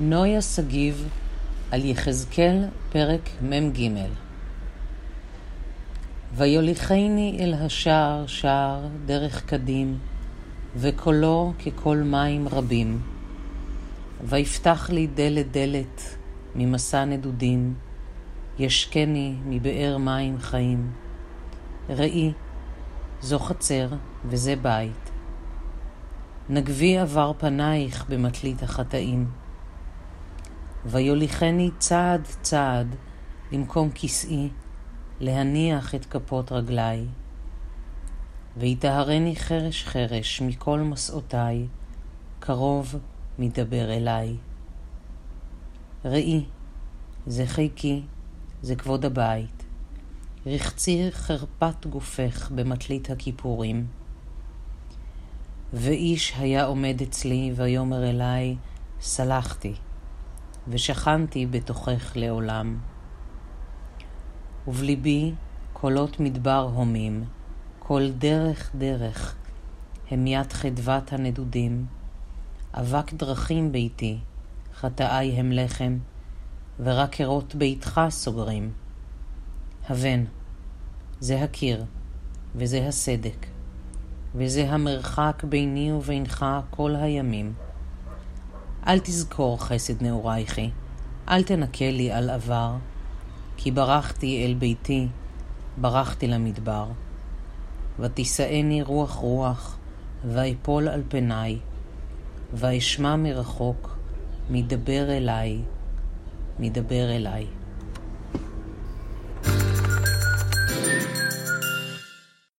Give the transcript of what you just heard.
נויה שגיב על יחזקאל, פרק מ"ג. ויוליכני אל השער שער דרך קדים, וקולו כקול מים רבים. ויפתח לי דלת דלת ממסע נדודים, ישקני מבאר מים חיים. ראי, זו חצר וזה בית. נגבי עבר פנייך במטלית החטאים. ויוליכני צעד צעד למקום כסאי, להניח את כפות רגלי. ויטהרני חרש חרש מכל מסעותי, קרוב מדבר אלי. ראי, זה חיקי, זה כבוד הבית. רחצי חרפת גופך במטלית הכיפורים. ואיש היה עומד אצלי, ויאמר אלי, סלחתי. ושכנתי בתוכך לעולם. ובליבי קולות מדבר הומים, כל דרך דרך, המיית חדוות הנדודים, אבק דרכים ביתי, חטאי הם לחם, ורק קירות ביתך סוגרים. הבן, זה הקיר, וזה הסדק, וזה המרחק ביני ובינך כל הימים. אל תזכור חסד נעורייכי, אל תנקה לי על עבר, כי ברחתי אל ביתי, ברחתי למדבר. ותישאני רוח רוח, ואפול על פניי, ואשמע מרחוק, מדבר אליי, מדבר אליי.